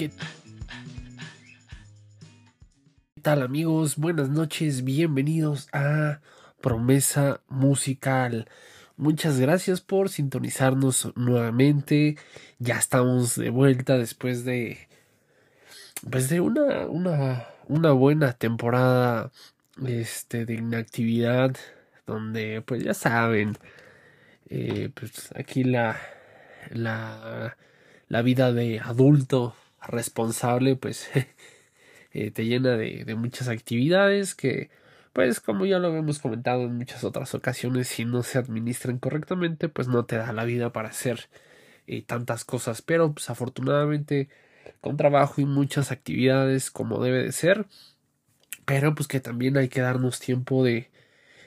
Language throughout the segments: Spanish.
¿Qué tal amigos? Buenas noches, bienvenidos a Promesa Musical. Muchas gracias por sintonizarnos nuevamente. Ya estamos de vuelta después de pues de una una una buena temporada este de inactividad donde pues ya saben eh, pues aquí la la la vida de adulto responsable pues eh, te llena de, muchas actividades que pues como ya lo habíamos comentado en muchas otras ocasiones si no se administran correctamente pues no te da la vida para hacer eh, tantas cosas. Pero pues afortunadamente con trabajo y muchas actividades como debe de ser pero pues que también hay que darnos tiempo de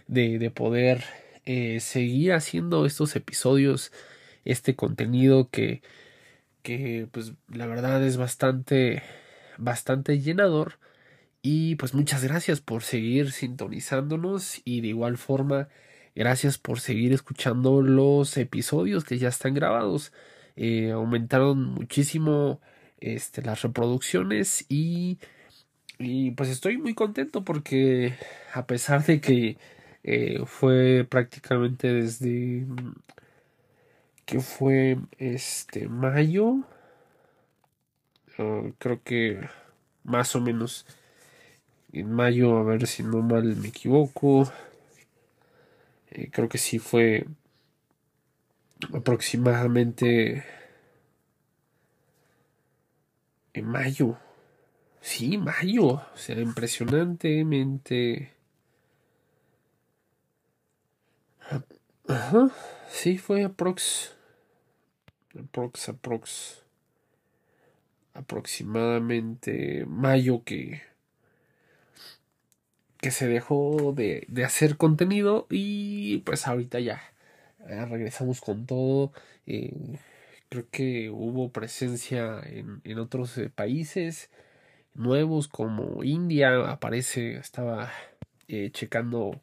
de, de poder eh, seguir haciendo estos episodios este contenido que que pues la verdad es bastante bastante llenador. Y pues muchas gracias por seguir sintonizándonos. Y de igual forma gracias por seguir escuchando los episodios que ya están grabados. Eh, aumentaron muchísimo este, las reproducciones. Y, y pues estoy muy contento porque a pesar de que eh, fue prácticamente desde que fue este mayo. Uh, creo que más o menos en mayo a ver si no mal me equivoco. Eh, creo que sí fue aproximadamente en mayo. Sí mayo. O sea impresionantemente. Ajá Sí, fue aprox. Aprox, aprox. Aproximadamente mayo que. que se dejó de, de hacer contenido y pues ahorita ya. regresamos con todo. Eh, creo que hubo presencia en, en otros eh, países nuevos como India. Aparece, estaba eh, checando.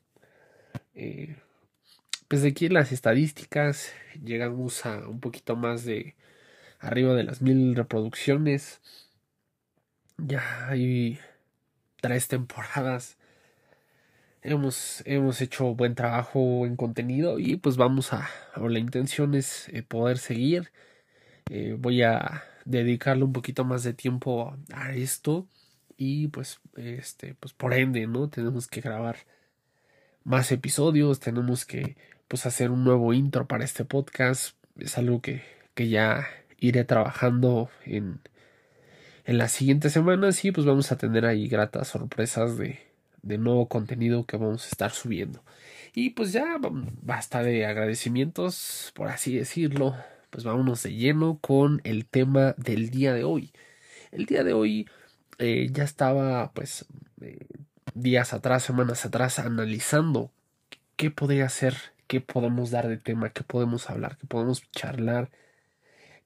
Pues aquí en las estadísticas llegamos a un poquito más de arriba de las mil reproducciones. Ya hay tres temporadas. Hemos, hemos hecho buen trabajo en contenido y pues vamos a, la intención es eh, poder seguir. Eh, voy a dedicarle un poquito más de tiempo a esto y pues este pues por ende no tenemos que grabar más episodios tenemos que pues hacer un nuevo intro para este podcast. Es algo que, que ya iré trabajando en, en las siguientes semanas y pues vamos a tener ahí gratas sorpresas de, de nuevo contenido que vamos a estar subiendo. Y pues ya basta de agradecimientos, por así decirlo. Pues vámonos de lleno con el tema del día de hoy. El día de hoy eh, ya estaba pues eh, días atrás, semanas atrás, analizando qué podría ser qué podemos dar de tema, qué podemos hablar, qué podemos charlar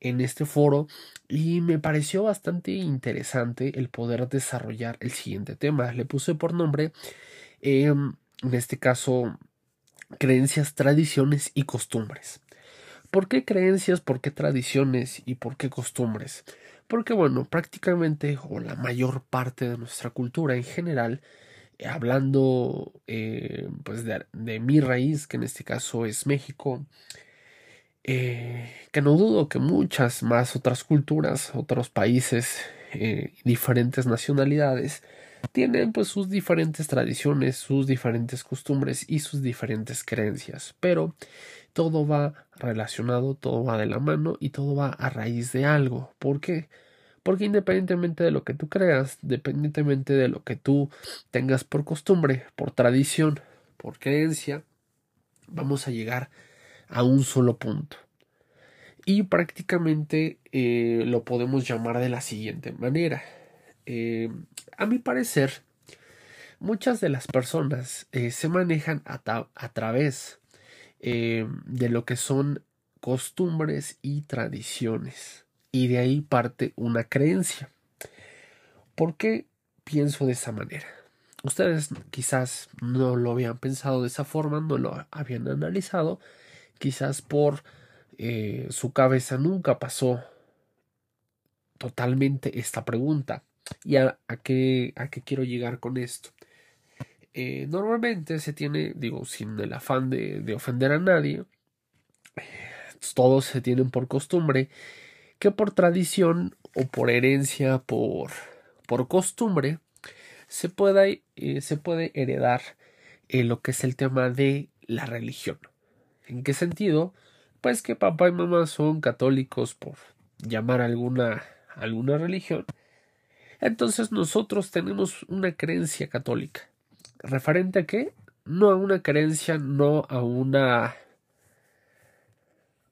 en este foro y me pareció bastante interesante el poder desarrollar el siguiente tema. Le puse por nombre, em, en este caso, creencias, tradiciones y costumbres. ¿Por qué creencias, por qué tradiciones y por qué costumbres? Porque bueno, prácticamente o la mayor parte de nuestra cultura en general hablando eh, pues de, mi raíz, que en este caso es México, eh, que no dudo que muchas más otras culturas, otros países, eh, diferentes nacionalidades, tienen pues sus diferentes tradiciones, sus diferentes costumbres y sus diferentes creencias, pero todo va relacionado, todo va de la mano y todo va a raíz de algo. ¿Por qué? Porque independientemente de lo que tú creas, independientemente de lo que tú tengas por costumbre, por tradición, por creencia, vamos a llegar a un solo punto. Y prácticamente eh, lo podemos llamar de la siguiente manera. Eh, a mi parecer, muchas de las personas eh, se manejan a, a través de lo que son costumbres y tradiciones y de ahí parte una creencia. ¿Por qué pienso de esa manera? Ustedes quizás no lo habían pensado de esa forma, no lo habían analizado, quizás por eh, su cabeza nunca pasó totalmente esta pregunta. ¿Y a, qué, a qué quiero llegar con esto? Eh, normalmente se tiene, digo, sin el afán de, de ofender a nadie, todos se tienen por costumbre que por tradición o por herencia, por, por costumbre, se, pueda, eh, se puede heredar eh, lo que es el tema de la religión. ¿En qué sentido? Pues que papá y mamá son católicos por llamar alguna, alguna religión. Entonces nosotros tenemos una creencia católica. ¿Referente a qué? No a una creencia, no a una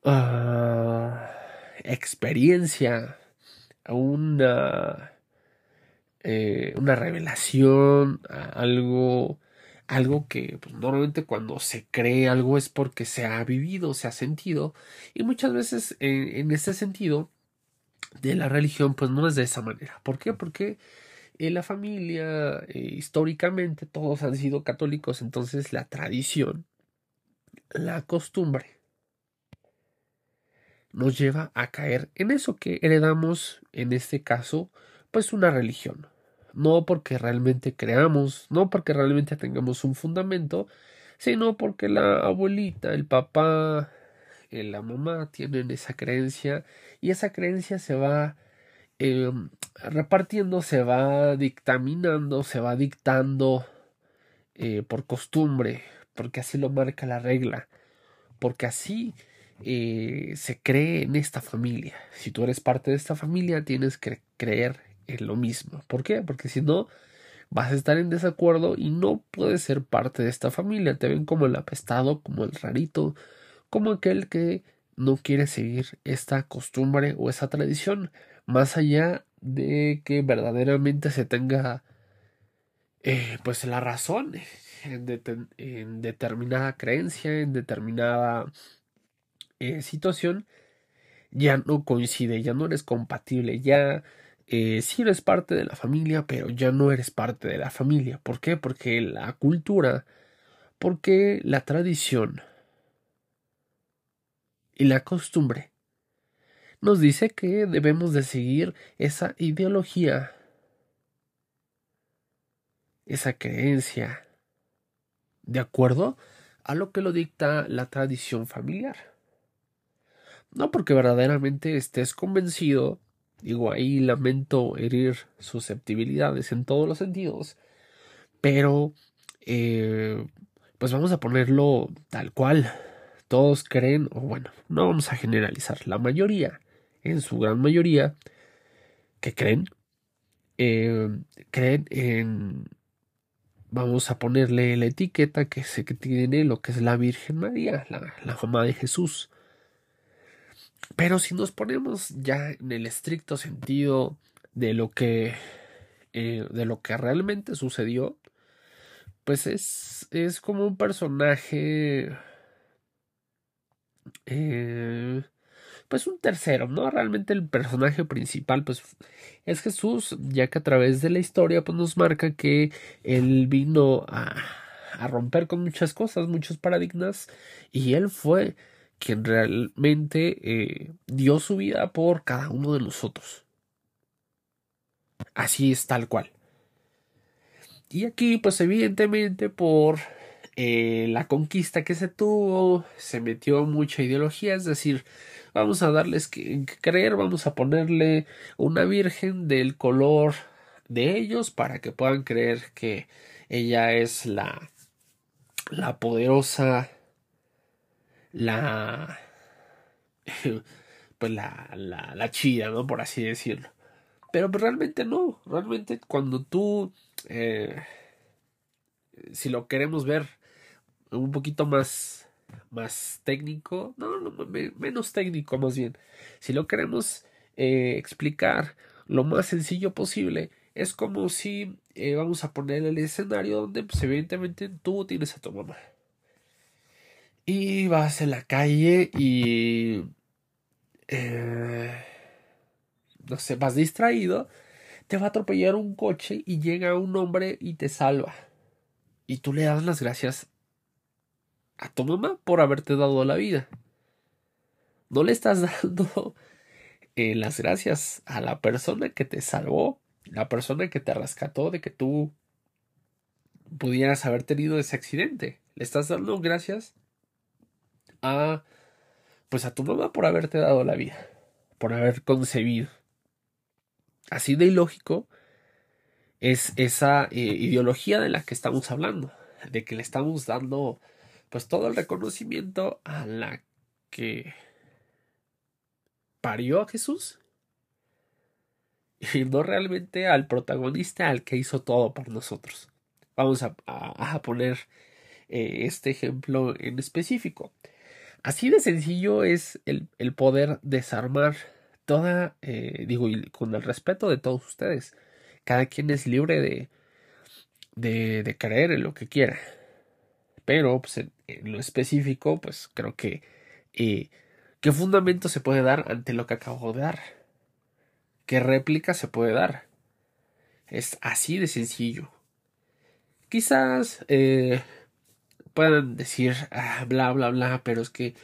uh, experiencia, a una, eh, una revelación, algo, algo que pues, normalmente cuando se cree algo es porque se ha vivido, se ha sentido, y muchas veces en, en ese sentido de la religión pues no es de esa manera. ¿Por qué? Porque en la familia eh, históricamente todos han sido católicos, entonces la tradición, la costumbre nos lleva a caer en eso que heredamos, en este caso, pues una religión. No porque realmente creamos, no porque realmente tengamos un fundamento, sino porque la abuelita, el papá, eh, la mamá tienen esa creencia y esa creencia se va em, repartiendo, se va dictaminando, se va dictando eh, por costumbre, porque así lo marca la regla, porque así eh, se cree en esta familia. Si tú eres parte de esta familia, tienes que creer en lo mismo. ¿Por qué? Porque si no, vas a estar en desacuerdo y no puedes ser parte de esta familia. Te ven como el apestado, como el rarito, como aquel que no quiere seguir esta costumbre o esa tradición, más allá de que verdaderamente se tenga eh, pues la razón en determinada creencia, en determinada eh, situación ya no coincide, ya no eres compatible, ya eh, sí eres parte de la familia, pero ya no eres parte de la familia. ¿Por qué? Porque la cultura, porque la tradición y la costumbre nos dice que debemos de seguir esa ideología, esa creencia, de acuerdo a lo que lo dicta la tradición familiar. No porque verdaderamente estés convencido, digo ahí lamento herir susceptibilidades en todos los sentidos, pero eh, pues vamos a ponerlo tal cual. Todos creen, o bueno, no vamos a generalizar, la mayoría, en su gran mayoría, que creen, eh, creen en, vamos a ponerle la etiqueta que que tiene lo que es la Virgen María, la, la mamá de Jesús. Pero si nos ponemos ya en el estricto sentido de lo que eh, de lo que realmente sucedió, pues es, es como un personaje eh, pues un tercero, ¿no? Realmente el personaje principal, pues es Jesús, ya que a través de la historia, pues nos marca que él vino a, a romper con muchas cosas, muchos paradigmas, y él fue quien realmente eh, dio su vida por cada uno de nosotros. Así es tal cual. Y aquí, pues evidentemente por eh, la conquista que se tuvo, se metió mucha ideología, es decir, vamos a darles que, creer, vamos a ponerle una virgen del color de ellos para que puedan creer que ella es la, la poderosa la pues la, la, la chida, ¿no? Por así decirlo. Pero pues, realmente no, realmente cuando tú, eh, si lo queremos ver un poquito más, más técnico, no, no menos técnico más bien, si lo queremos eh, explicar lo más sencillo posible, es como si eh, vamos a poner el escenario donde pues evidentemente tú tienes a tu mamá y vas en la calle y... Eh, no sé, vas distraído, te va a atropellar un coche y llega un hombre y te salva. Y tú le das las gracias a tu mamá por haberte dado la vida. No le estás dando eh, las gracias a la persona que te salvó, la persona que te rescató de que tú pudieras haber tenido ese accidente. Le estás dando gracias a pues a tu mamá por haberte dado la vida, por haber concebido. Así de ilógico es esa eh, ideología de la que estamos hablando, de que le estamos dando pues todo el reconocimiento a la que parió a Jesús y no realmente al protagonista al que hizo todo por nosotros. Vamos a, poner eh, este ejemplo en específico. Así de sencillo es el, poder desarmar toda, eh, digo, y con el respeto de todos ustedes. Cada quien es libre de, de, de creer en lo que quiera. Pero pues, en, lo específico, pues creo que eh, ¿qué fundamento se puede dar ante lo que acabo de dar? ¿Qué réplica se puede dar? Es así de sencillo. Quizás eh, puedan decir ah, bla bla bla, pero es que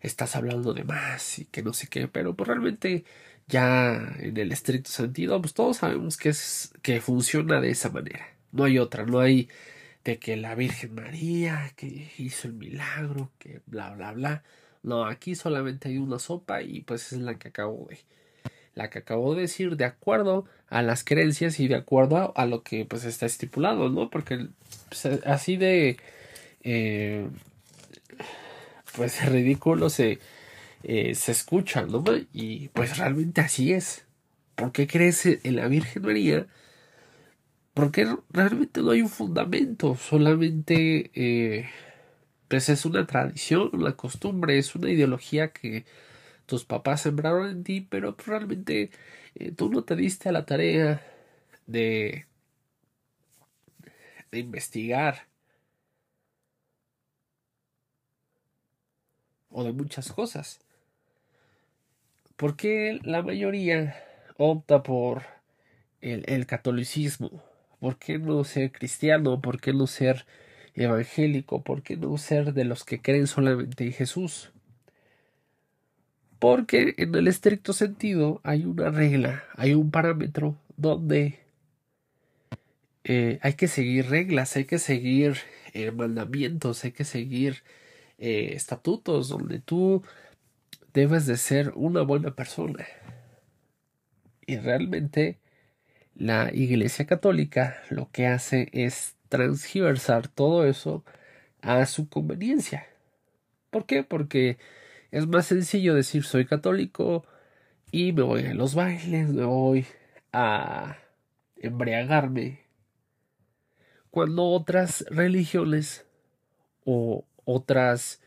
estás hablando de más y que no sé qué, pero pues realmente ya en el estricto sentido, pues todos sabemos que es que funciona de esa manera. No hay otra, no hay de que la Virgen María que hizo el milagro, que bla bla bla. No, aquí solamente hay una sopa y pues es la que acabo de la que acabo de decir de acuerdo a las creencias y de acuerdo a, lo que pues está estipulado, ¿no? Porque pues, así de eh, pues ridículo se, eh, se escucha, ¿no? Y pues realmente así es. ¿Por qué crees en la Virgen María? Porque realmente no hay un fundamento, solamente eh, pues es una tradición, una costumbre, es una ideología que tus papás sembraron en ti, pero pues, realmente eh, tú no te diste a la tarea de, de investigar o de muchas cosas. ¿Por qué la mayoría opta por el, catolicismo? ¿Por qué no ser cristiano? ¿Por qué no ser evangélico? ¿Por qué no ser de los que creen solamente en Jesús? Porque en el estricto sentido hay una regla, hay un parámetro donde eh, hay que seguir reglas, hay que seguir eh, mandamientos, hay que seguir eh, estatutos donde tú debes de ser una buena persona. Y realmente la Iglesia Católica lo que hace es transgiversar todo eso a su conveniencia. ¿Por qué? Porque es más sencillo decir soy católico y me voy a los bailes, me voy a embriagarme. Cuando otras religiones o otras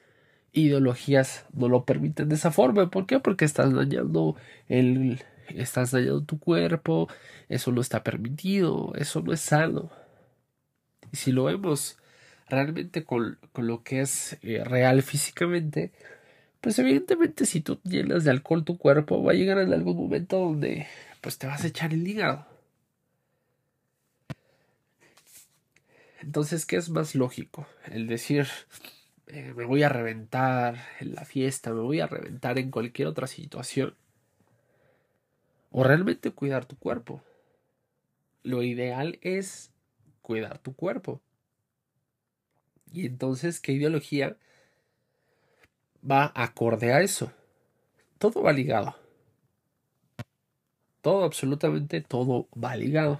ideologías no lo permiten de esa forma. ¿Por qué? Porque estás dañando el, estás dañando tu cuerpo, eso no está permitido, eso no es sano. Y si lo vemos realmente con, lo que es eh, real físicamente, pues evidentemente si tú llenas de alcohol tu cuerpo, va a llegar en algún momento donde pues te vas a echar el hígado. Entonces, ¿qué es más lógico? El decir, eh, me voy a reventar en la fiesta, me voy a reventar en cualquier otra situación o realmente cuidar tu cuerpo. Lo ideal es cuidar tu cuerpo. Y entonces, ¿qué ideología va acorde a eso? Todo va ligado. Todo, absolutamente todo va ligado.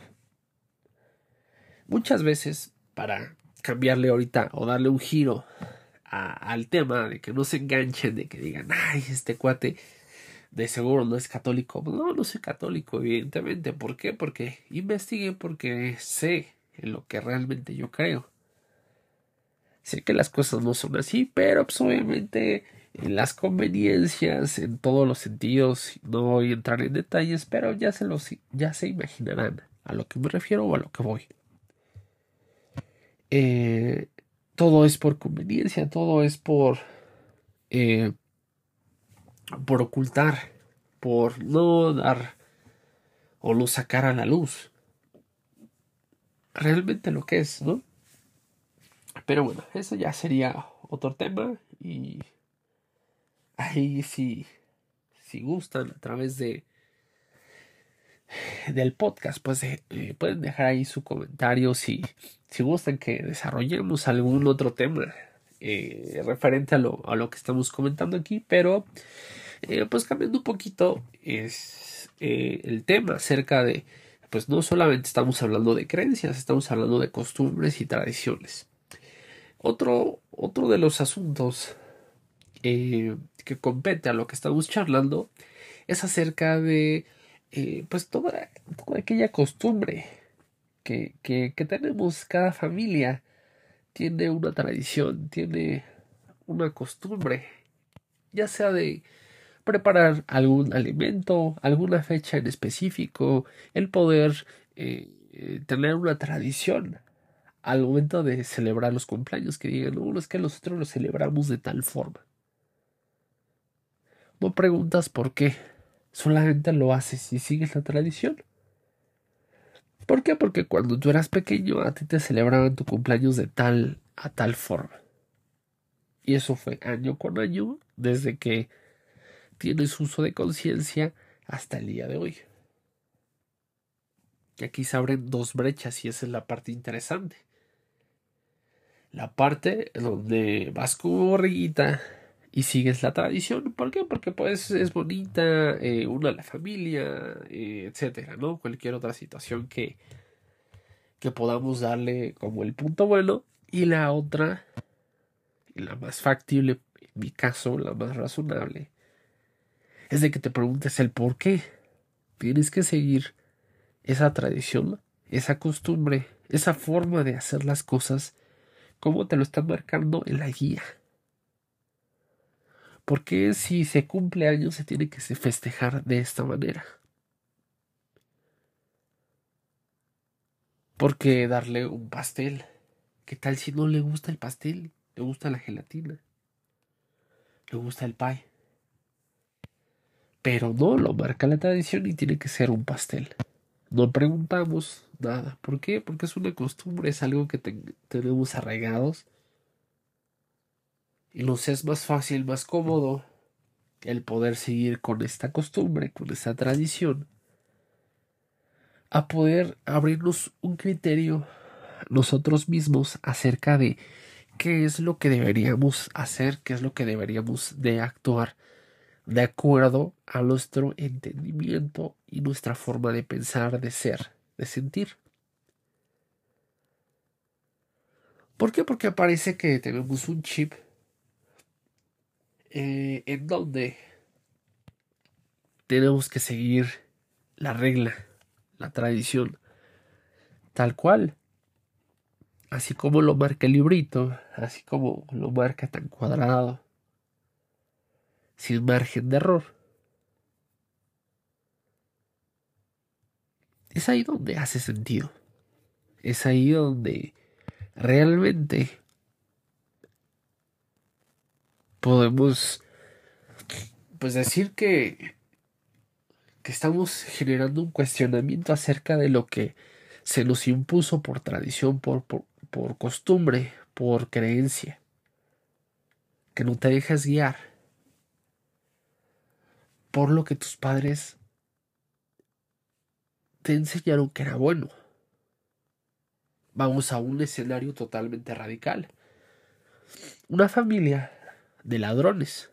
Muchas veces, para cambiarle ahorita o darle un giro al tema, de que no se enganchen, de que digan, ay, este cuate de seguro no es católico. No, no soy católico, evidentemente. ¿Por qué? Porque investigué, porque sé en lo que realmente yo creo. Sé que las cosas no son así, pero pues obviamente en las conveniencias, en todos los sentidos, no voy a entrar en detalles, pero ya se los ya se imaginarán a lo que me refiero o a lo que voy. Eh, todo es por conveniencia, todo es por eh, por ocultar, por no dar o no sacar a la luz realmente lo que es, ¿no? Pero bueno, eso ya sería otro tema y ahí si, si gustan a través de del podcast, pues eh, pueden dejar ahí su comentario si, si gustan que desarrollemos algún otro tema eh, referente a lo, a lo que estamos comentando aquí, pero eh, pues cambiando un poquito es el tema acerca de, pues no solamente estamos hablando de creencias, estamos hablando de costumbres y tradiciones. Otro, otro de los asuntos que compete a lo que estamos charlando es acerca de eh, pues toda, aquella costumbre que, que, que tenemos cada familia tiene una tradición, tiene una costumbre, ya sea de preparar algún alimento, alguna fecha en específico, el poder eh, tener una tradición al momento de celebrar los cumpleaños, que digan, no, es que nosotros lo celebramos de tal forma. No preguntas por qué, solamente lo haces y sigues la tradición. ¿Por qué? Porque cuando tú eras pequeño a ti te celebraban tu cumpleaños de tal a tal forma. Y eso fue año con año desde que tienes uso de conciencia hasta el día de hoy. Y aquí se abren dos brechas y esa es la parte interesante. La parte donde vas como borriguita y sigues la tradición. ¿Por qué? Porque pues es bonita, eh, una la familia, eh, etcétera, ¿no? Cualquier otra situación que, que podamos darle como el punto bueno. Y la otra, la más factible, en mi caso, la más razonable, es de que te preguntes el por qué. Tienes que seguir esa tradición, esa costumbre, esa forma de hacer las cosas, como te lo están marcando en la guía. ¿Por qué si se cumple años se tiene que festejar de esta manera? ¿Por qué darle un pastel? ¿Qué tal si no le gusta el pastel? ¿Le gusta la gelatina? ¿Le gusta el pie? Pero no, lo marca la tradición y tiene que ser un pastel. No preguntamos nada. ¿Por qué? Porque es una costumbre, es algo que tenemos arraigados y nos es más fácil, más cómodo el poder seguir con esta costumbre, con esta tradición, a poder abrirnos un criterio nosotros mismos acerca de qué es lo que deberíamos hacer, qué es lo que deberíamos de actuar de acuerdo a nuestro entendimiento y nuestra forma de pensar, de ser, de sentir. ¿Por qué? Porque parece que tenemos un chip eh, en donde tenemos que seguir la regla, la tradición, tal cual, así como lo marca el librito, así como lo marca tan cuadrado, sin margen de error. Es ahí donde hace sentido. Es ahí donde realmente podemos pues decir que que estamos generando un cuestionamiento acerca de lo que se nos impuso por tradición, por, por, por costumbre, por creencia. Que no te dejes guiar por lo que tus padres te enseñaron que era bueno. Vamos a un escenario totalmente radical. Una familia de ladrones.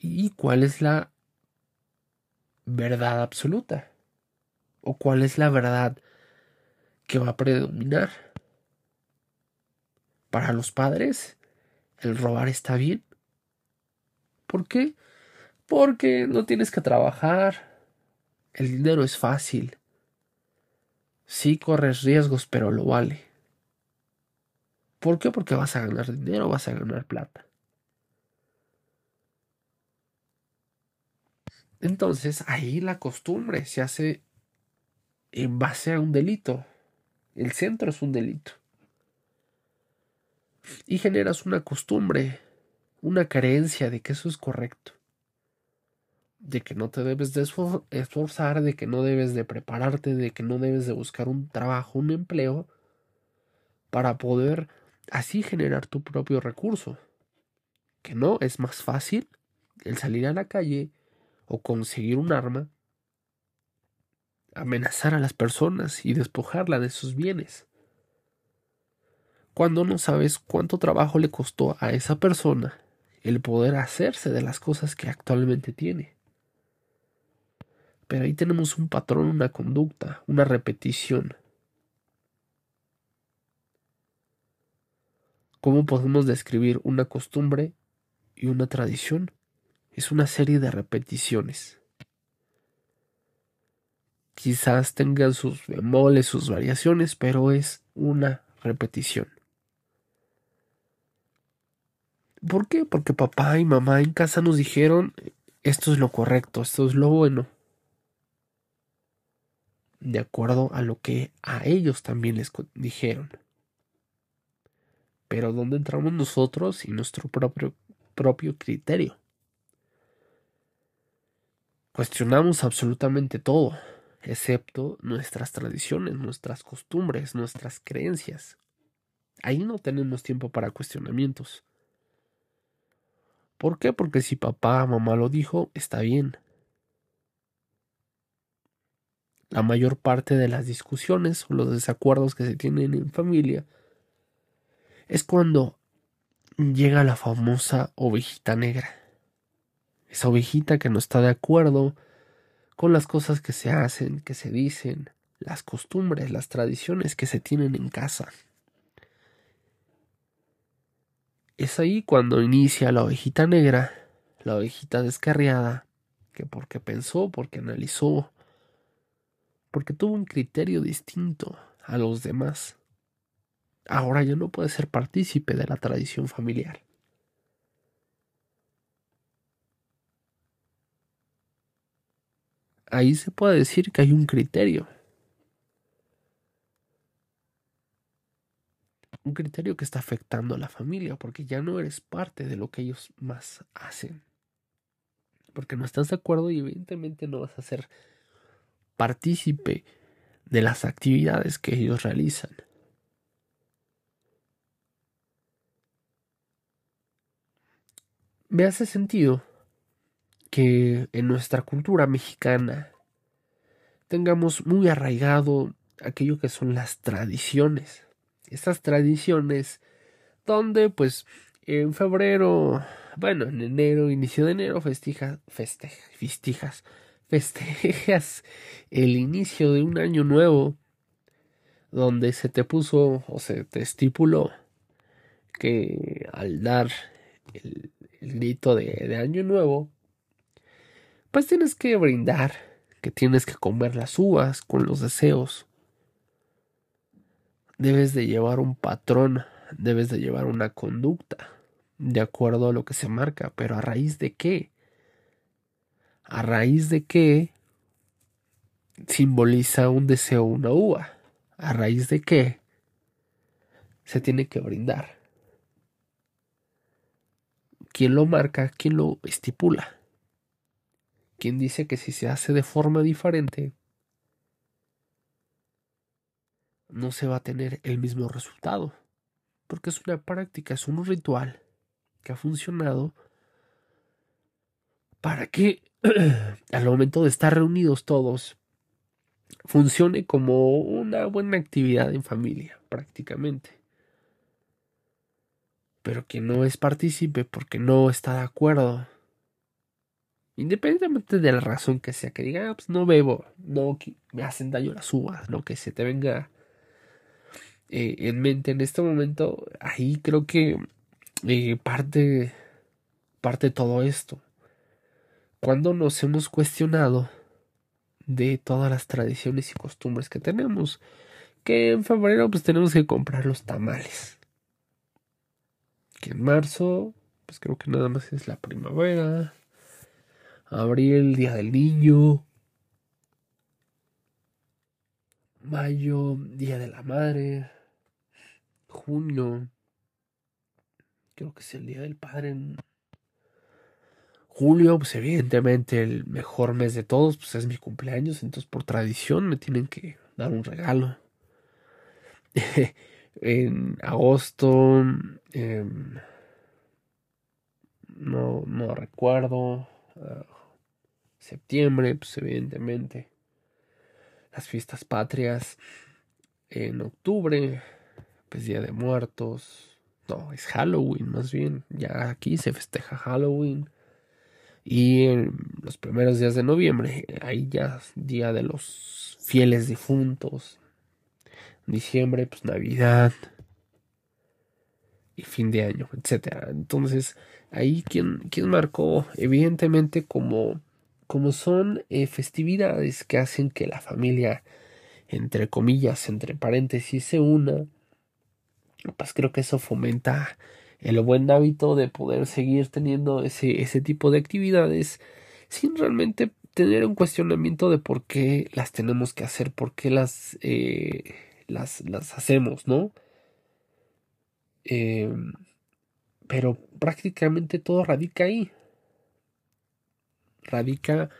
¿Y cuál es la verdad absoluta? ¿O cuál es la verdad que va a predominar? Para los padres, el robar está bien. ¿Por qué? Porque no tienes que trabajar. El dinero es fácil. Sí corres riesgos, pero lo vale. ¿Por qué? Porque vas a ganar dinero, vas a ganar plata. Entonces ahí la costumbre se hace en base a un delito. El centro es un delito. Y generas una costumbre, una creencia de que eso es correcto. De que no te debes de esforzar, de que no debes de prepararte, de que no debes de buscar un trabajo, un empleo, para poder así generar tu propio recurso. Que no, es más fácil el salir a la calle, o conseguir un arma, amenazar a las personas y despojarla de sus bienes. Cuando no sabes cuánto trabajo le costó a esa persona el poder hacerse de las cosas que actualmente tiene. Pero ahí tenemos un patrón, una conducta, una repetición. ¿Cómo podemos describir una costumbre y una tradición? Es una serie de repeticiones. Quizás tengan sus bemoles, sus variaciones, pero es una repetición. ¿Por qué? Porque papá y mamá en casa nos dijeron esto es lo correcto, esto es lo bueno. De acuerdo a lo que a ellos también les dijeron. Pero ¿dónde entramos nosotros y nuestro propio, propio criterio? Cuestionamos absolutamente todo, excepto nuestras tradiciones, nuestras costumbres, nuestras creencias. Ahí no tenemos tiempo para cuestionamientos. ¿Por qué? Porque si papá mamá lo dijo, está bien. La mayor parte de las discusiones o los desacuerdos que se tienen en familia es cuando llega la famosa ovejita negra. Esa ovejita que no está de acuerdo con las cosas que se hacen, que se dicen, las costumbres, las tradiciones que se tienen en casa. Es ahí cuando inicia la ovejita negra, la ovejita descarriada, que porque pensó, porque analizó, porque tuvo un criterio distinto a los demás ahora ya no puede ser partícipe de la tradición familiar. Ahí se puede decir que hay un criterio. Un criterio que está afectando a la familia porque ya no eres parte de lo que ellos más hacen. Porque no estás de acuerdo y evidentemente no vas a ser partícipe de las actividades que ellos realizan. Me hace sentido que en nuestra cultura mexicana tengamos muy arraigado aquello que son las tradiciones. Estas tradiciones donde pues en febrero, bueno, en enero, inicio de enero, festijas, festijas, festejas el inicio de un año nuevo donde se te puso o se te estipuló que al dar el el grito de, año nuevo, pues tienes que brindar, que tienes que comer las uvas con los deseos. Debes de llevar un patrón, debes de llevar una conducta, de acuerdo a lo que se marca, pero a raíz de qué? A raíz de qué simboliza un deseo una uva. A raíz de qué se tiene que brindar quién lo marca, quién lo estipula. ¿Quién dice que si se hace de forma diferente, no se va a tener el mismo resultado. Porque es una práctica, es un ritual que ha funcionado para que al momento de estar reunidos todos funcione como una buena actividad en familia, prácticamente pero que no es partícipe porque no está de acuerdo. Independientemente de la razón que sea, que diga, ah, pues no bebo, no me hacen daño las uvas, lo que se te venga eh, en mente en este momento, ahí creo que eh, parte, parte todo esto. Cuando nos hemos cuestionado de todas las tradiciones y costumbres que tenemos, que en febrero pues tenemos que comprar los tamales en marzo, pues creo que nada más es la primavera. Abril, Día del Niño. Mayo, Día de la Madre. Junio. Creo que es el Día del Padre. Julio, pues evidentemente el mejor mes de todos, pues es mi cumpleaños, entonces por tradición me tienen que dar un regalo. en agosto, em, no, no recuerdo, ah, Septiembre, pues evidentemente. Las fiestas patrias. En octubre, pues Día de Muertos. No, es Halloween más bien. Ya aquí se festeja Halloween. Y en los primeros días de noviembre, ahí ya Día de los Fieles Difuntos. Diciembre, pues Navidad. Y fin de año, etcétera. Entonces, ahí quien, quien marcó, evidentemente, como, como son eh, festividades que hacen que la familia, entre comillas, entre paréntesis, se una, pues creo que eso fomenta el buen hábito de poder seguir teniendo ese, ese tipo de actividades sin realmente tener un cuestionamiento de por qué las tenemos que hacer, por qué las, eh, las, las hacemos, ¿no? Eh, pero prácticamente todo radica ahí. Radica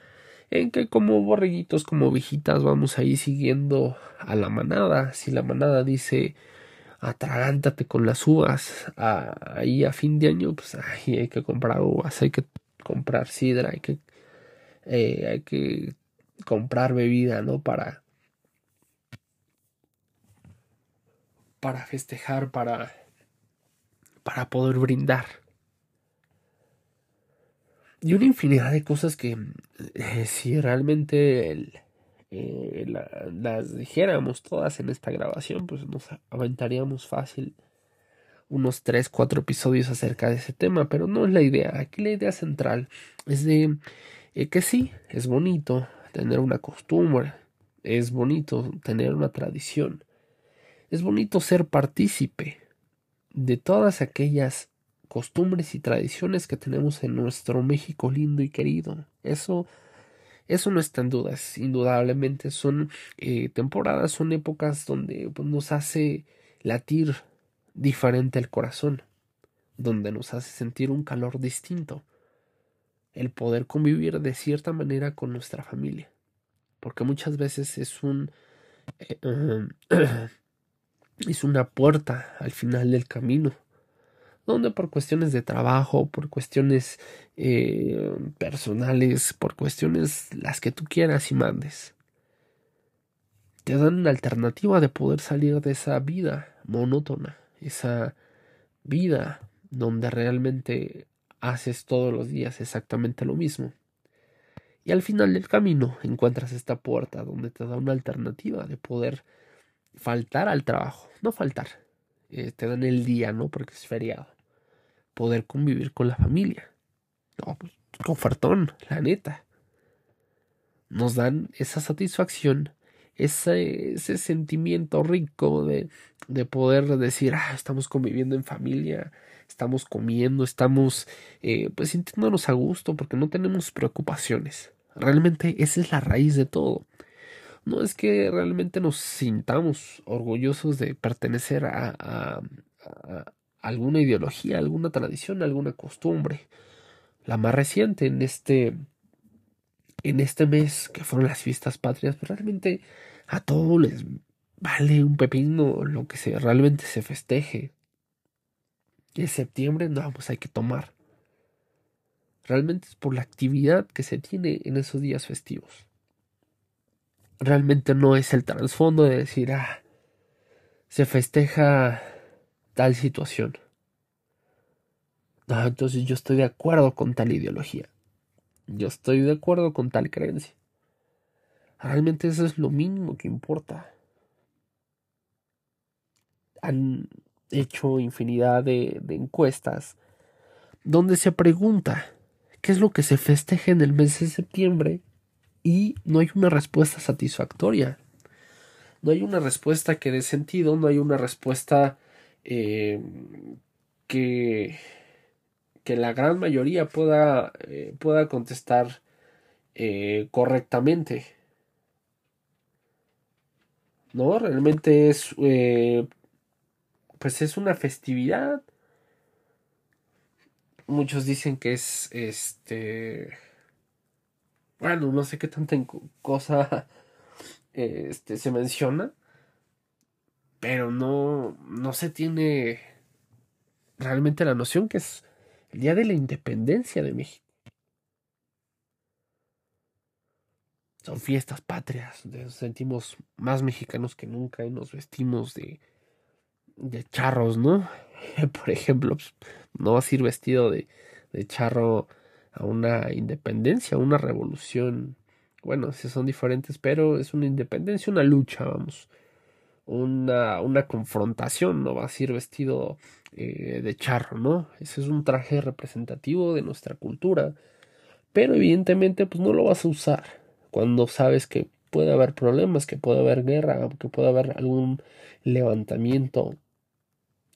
en que como borreguitos, como viejitas, vamos ahí siguiendo a la manada. Si la manada dice atragántate con las uvas. ahí a fin de año, pues hay que comprar uvas, hay que comprar sidra, hay que, eh, hay que comprar bebida, ¿no? Para, para festejar, para, para poder brindar. Y una infinidad de cosas que eh, si realmente eh, las dijéramos todas en esta grabación, pues nos aventaríamos fácil unos 3, 4 episodios acerca de ese tema, pero no es la idea. Aquí la idea central es de eh, que sí, es bonito tener una costumbre, es bonito tener una tradición, es bonito ser partícipe de todas aquellas costumbres y tradiciones que tenemos en nuestro México lindo y querido. Eso eso no está en duda, indudablemente son eh, temporadas, son épocas donde pues, nos hace latir diferente el corazón, donde nos hace sentir un calor distinto, el poder convivir de cierta manera con nuestra familia, porque muchas veces es un eh, es una puerta al final del camino donde por cuestiones de trabajo, por cuestiones eh, personales, por cuestiones las que tú quieras y mandes, te dan una alternativa de poder salir de esa vida monótona, esa vida donde realmente haces todos los días exactamente lo mismo. Y al final del camino encuentras esta puerta donde te da una alternativa de poder faltar al trabajo, no faltar, eh, te dan el día, ¿no? Porque es feriado poder convivir con la familia. No, pues, la neta. Nos dan esa satisfacción, ese, sentimiento rico de, de, poder decir, ah, estamos conviviendo en familia, estamos comiendo, estamos eh, pues sintiéndonos a gusto porque no tenemos preocupaciones. Realmente esa es la raíz de todo. No es que realmente nos sintamos orgullosos de pertenecer a, alguna ideología, alguna tradición, alguna costumbre. La más reciente en este en este mes que fueron las fiestas patrias, pero pues, realmente a todos les vale un pepino lo que se realmente se festeje. En septiembre no, pues hay que tomar. Realmente es por la actividad que se tiene en esos días festivos. Realmente no es el trasfondo de decir, ah, se festeja tal situación. Ah, entonces yo estoy de acuerdo con tal ideología. Yo estoy de acuerdo con tal creencia. Realmente eso es lo mínimo que importa. Han hecho infinidad de, de encuestas donde se pregunta qué es lo que se festeja en el mes de septiembre y no hay una respuesta satisfactoria. No hay una respuesta que dé sentido, no hay una respuesta eh, que, que la gran mayoría pueda, eh, pueda contestar eh, correctamente. ¿No? Realmente es pues es una festividad. Muchos dicen que es este bueno, no sé qué tanta cosa este se menciona pero no, no se tiene realmente la noción que es el día de la independencia de México. son fiestas patrias, nos sentimos más mexicanos que nunca y nos vestimos de, de charros, ¿no? Por ejemplo, pues, no vas a ir vestido de, de charro a una independencia, a una revolución. Bueno, si son diferentes, pero es una independencia, una lucha, vamos. Una, una confrontación, no vas a ir vestido eh, de charro, ¿no? Ese es un traje representativo de nuestra cultura, pero evidentemente pues no lo vas a usar cuando sabes que puede haber problemas, que puede haber guerra, que puede haber algún levantamiento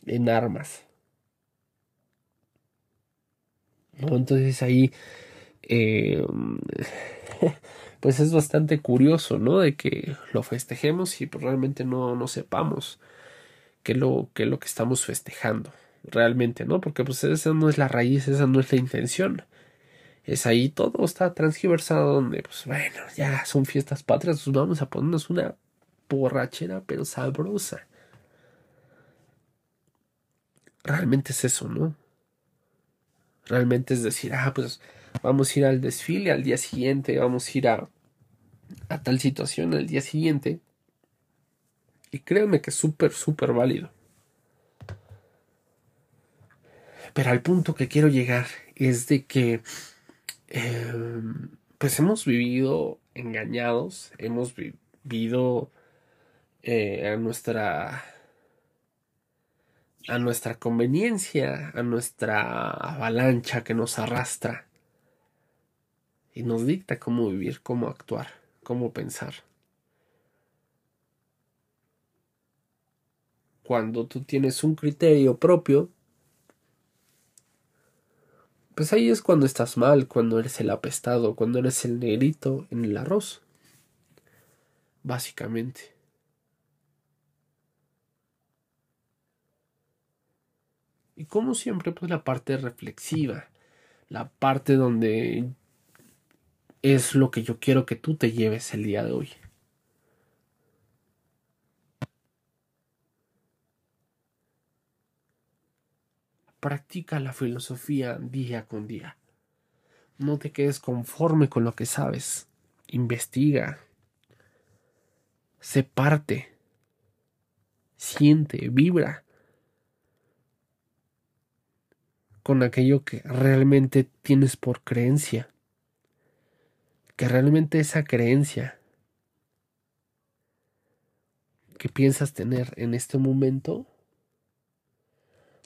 en armas. Entonces ahí, eh, pues es bastante curioso, ¿no? De que lo festejemos y pues realmente no, no sepamos qué es lo, qué es lo que estamos festejando realmente, ¿no? Porque pues esa no es la raíz, esa no es la intención es ahí todo está transgiversado donde, pues bueno, ya son fiestas patrias, pues vamos a ponernos una borrachera pero sabrosa. Realmente es eso, ¿no? Realmente es decir, ah, pues vamos a ir al desfile al día siguiente, vamos a ir a, a tal situación al día siguiente. Y créanme que es súper, súper válido. Pero al punto que quiero llegar es de que Em, pues hemos vivido engañados, hemos vivido eh, a nuestra a nuestra conveniencia, a nuestra avalancha que nos arrastra y nos dicta cómo vivir, cómo actuar, cómo pensar. Cuando tú tienes un criterio propio, pues ahí es cuando estás mal, cuando eres el apestado, cuando eres el negrito en el arroz. Básicamente. Y como siempre, pues la parte reflexiva, la parte donde es lo que yo quiero que tú te lleves el día de hoy. Practica la filosofía día con día. No te quedes conforme con lo que sabes. Investiga. Sé parte. Siente, vibra con aquello que realmente tienes por creencia. Que realmente esa creencia que piensas tener en este momento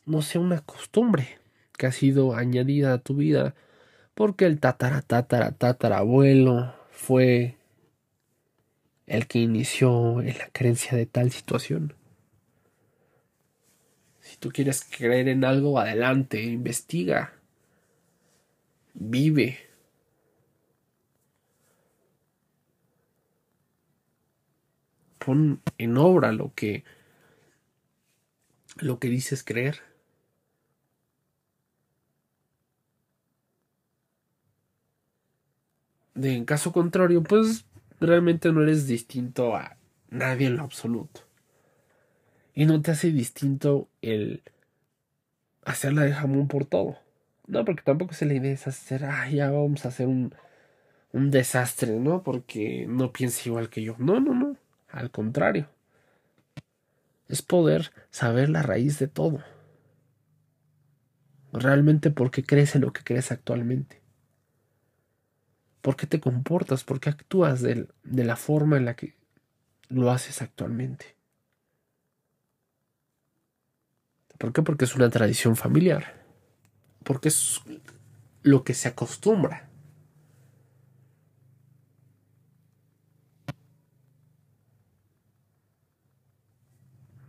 no sea una costumbre que ha sido añadida a tu vida porque el tatara tatara fue el que inició la creencia de tal situación. Tú quieres creer en algo, adelante, investiga, vive. Pon en obra lo que lo que dices creer. De, en caso contrario, pues realmente no eres distinto a nadie en lo absoluto. Y no te hace distinto el hacerla de jamón por todo. No, porque tampoco se la idea hacer, ah, ya vamos a hacer un, un desastre, ¿no? Porque no piensa igual que yo. No, no, no. Al contrario. Es poder saber la raíz de todo. Realmente por qué crees en lo que crees actualmente. ¿Por qué te comportas? ¿Por qué actúas de, la forma en la que lo haces actualmente? ¿Por qué? Porque es una tradición familiar. Porque es lo que se acostumbra.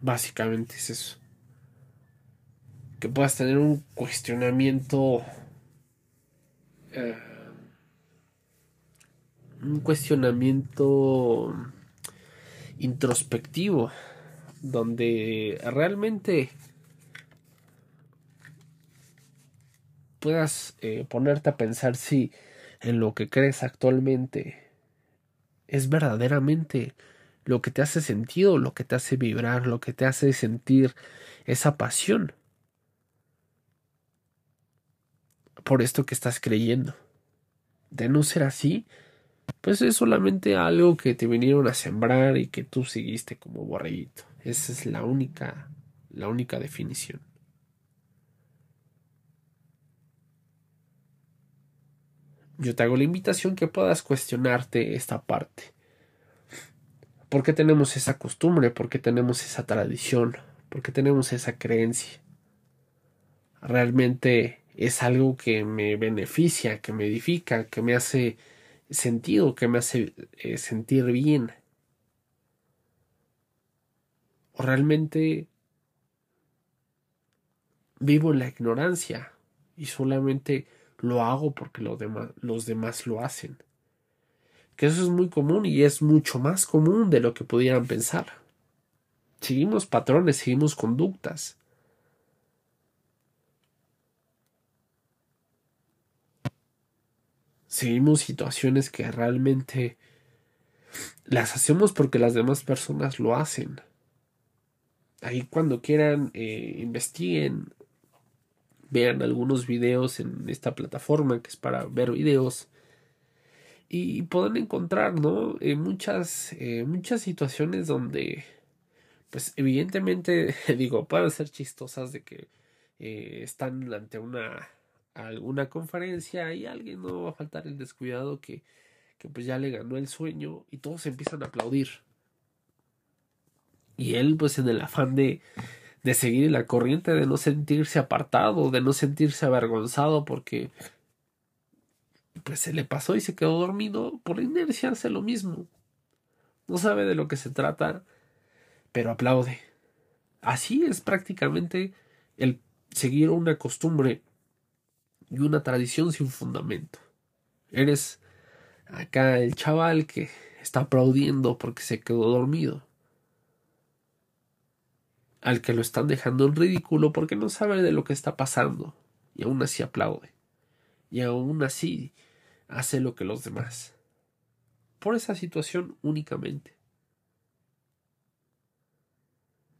Básicamente es eso. Que puedas tener un cuestionamiento eh, un cuestionamiento introspectivo donde realmente puedas eh, ponerte a pensar si en lo que crees actualmente es verdaderamente lo que te hace sentido, lo que te hace vibrar, lo que te hace sentir esa pasión por esto que estás creyendo. De no ser así, pues es solamente algo que te vinieron a sembrar y que tú seguiste como borreguito. Esa es la única, la única definición. Yo te hago la invitación que puedas cuestionarte esta parte. ¿Por qué tenemos esa costumbre? ¿Por qué tenemos esa tradición? ¿Por qué tenemos esa creencia? ¿Realmente es algo que me beneficia, que me edifica, que me hace sentido, que me hace eh, sentir bien? ¿O realmente vivo en la ignorancia y solamente lo hago porque los demás, lo hacen? que eso es muy común y es mucho más común de lo que pudieran pensar. Seguimos patrones, seguimos conductas. Seguimos situaciones que realmente las hacemos porque las demás personas lo hacen. Ahí cuando quieran eh, investiguen, vean algunos videos en esta plataforma que es para ver videos y pueden encontrar, ¿no? En muchas, eh, muchas situaciones donde, pues evidentemente, digo, pueden ser chistosas de que eh, están ante una alguna conferencia y alguien no va a faltar el descuidado que, que pues ya le ganó el sueño y todos empiezan a aplaudir. Y él pues en el afán de, de seguir la corriente, de no sentirse apartado, de no sentirse avergonzado porque pues se le pasó y se quedó dormido, por inercia hace lo mismo. No sabe de lo que se trata, pero aplaude. Así es prácticamente el seguir una costumbre y una tradición sin fundamento. Eres acá el chaval que está aplaudiendo porque se quedó dormido. Al que lo están dejando en ridículo porque no sabe de lo que está pasando y aún así aplaude. Y aún así hace lo que los demás. Por esa situación únicamente.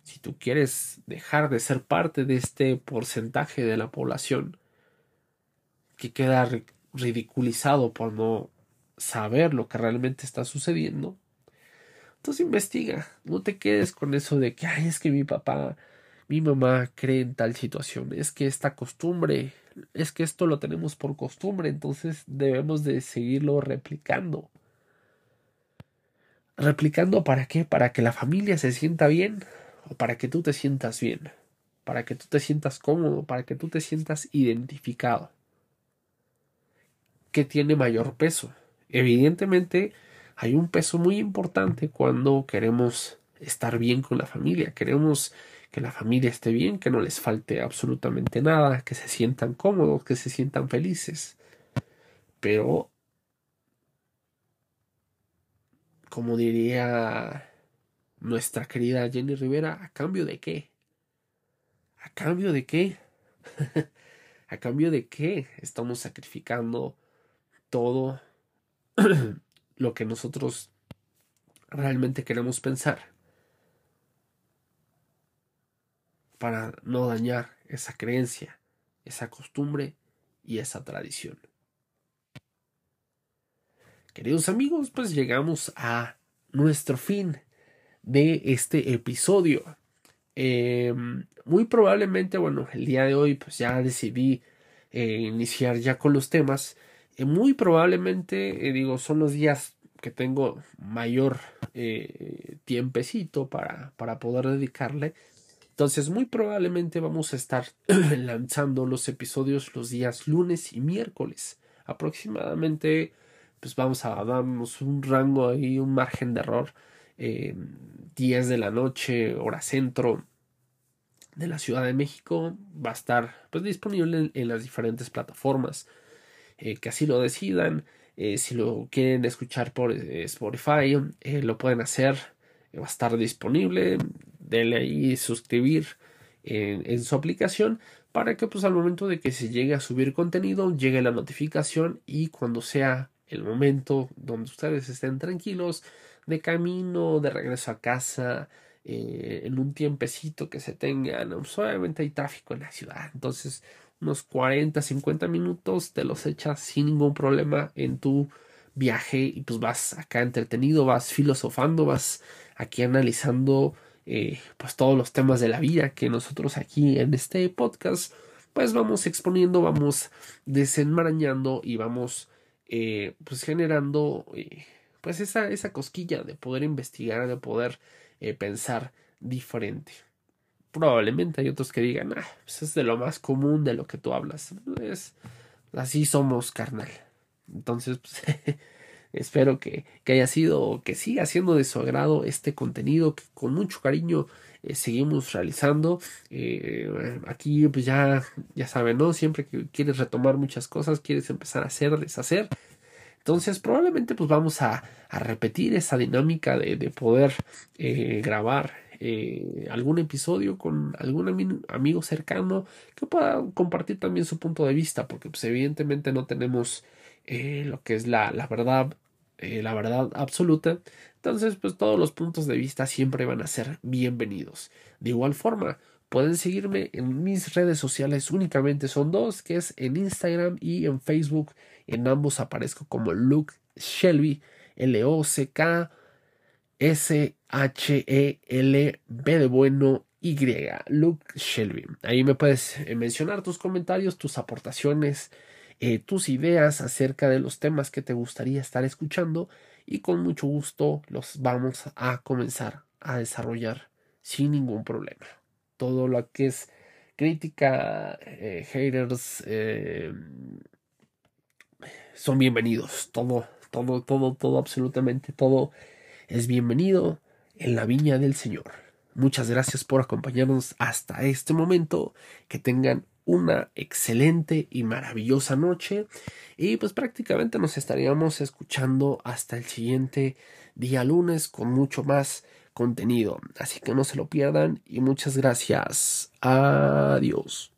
Si tú quieres dejar de ser parte de este porcentaje de la población que queda ridiculizado por no saber lo que realmente está sucediendo, entonces investiga, no te quedes con eso de que, ay, es que mi papá, mi mamá cree en tal situación, es que esta costumbre es que esto lo tenemos por costumbre, entonces debemos de seguirlo replicando. ¿Replicando para qué? Para que la familia se sienta bien o para que tú te sientas bien, para que tú te sientas cómodo, para que tú te sientas identificado. ¿Qué tiene mayor peso? Evidentemente hay un peso muy importante cuando queremos estar bien con la familia, queremos que la familia esté bien, que no les falte absolutamente nada, que se sientan cómodos, que se sientan felices. Pero, como diría nuestra querida Jenny Rivera, ¿a cambio de qué? ¿A cambio de qué? ¿A cambio de qué estamos sacrificando todo lo que nosotros realmente queremos pensar? para no dañar esa creencia, esa costumbre y esa tradición. Queridos amigos, pues llegamos a nuestro fin de este episodio. Em, muy probablemente, bueno, el día de hoy pues ya decidí eh, iniciar ya con los temas. Eh, muy probablemente, eh, digo, son los días que tengo mayor tiempecito para, para poder dedicarle entonces, muy probablemente vamos a estar lanzando los episodios los días lunes y miércoles. Aproximadamente, pues vamos a darnos un rango ahí, un margen de error. Eh, 10 de la noche, hora centro de la Ciudad de México. Va a estar pues, disponible en, las diferentes plataformas eh, que así lo decidan. Eh, si lo quieren escuchar por eh, Spotify, lo pueden hacer. va a estar disponible denle ahí suscribir en, su aplicación para que pues al momento de que se llegue a subir contenido llegue la notificación y cuando sea el momento donde ustedes estén tranquilos de camino, de regreso a casa, en un tiempecito que se tengan, pues, obviamente hay tráfico en la ciudad, entonces unos 40, 50 minutos te los echas sin ningún problema en tu viaje y pues vas acá entretenido, vas filosofando, vas aquí analizando eh, pues todos los temas de la vida que nosotros aquí en este podcast pues vamos exponiendo, vamos desenmarañando y vamos eh, pues generando eh, pues esa, esa cosquilla de poder investigar, de poder pensar diferente. Probablemente hay otros que digan, ah, pues es de lo más común de lo que tú hablas. Es, así somos, carnal. Entonces, pues, espero que, que, haya sido, que siga siendo de su agrado este contenido que con mucho cariño eh, seguimos realizando. Eh, aquí, pues ya, ya saben, ¿no? Siempre que quieres retomar muchas cosas, quieres empezar a hacer, deshacer. Entonces, probablemente, pues vamos a, a repetir esa dinámica de, de poder eh, grabar eh, algún episodio con algún amigo cercano que pueda compartir también su punto de vista, porque pues evidentemente no tenemos eh, lo que es la, la verdad, eh, la verdad absoluta. Entonces, pues todos los puntos de vista siempre van a ser bienvenidos. De igual forma, pueden seguirme en mis redes sociales, únicamente son dos, que es en Instagram y en Facebook. En ambos aparezco como Luke Shelby, L-O-C-K. S-H-E-L-B de bueno Y, Luke Shelby. Ahí me puedes eh, mencionar tus comentarios, tus aportaciones, eh, tus ideas acerca de los temas que te gustaría estar escuchando y con mucho gusto los vamos a comenzar a desarrollar sin ningún problema. Todo lo que es crítica, eh, haters, son bienvenidos. Todo, todo, todo, todo, absolutamente todo es bienvenido en la viña del Señor. Muchas gracias por acompañarnos hasta este momento. Que tengan una excelente y maravillosa noche. Y pues prácticamente nos estaríamos escuchando hasta el siguiente día lunes con mucho más contenido. Así que no se lo pierdan y muchas gracias. Adiós.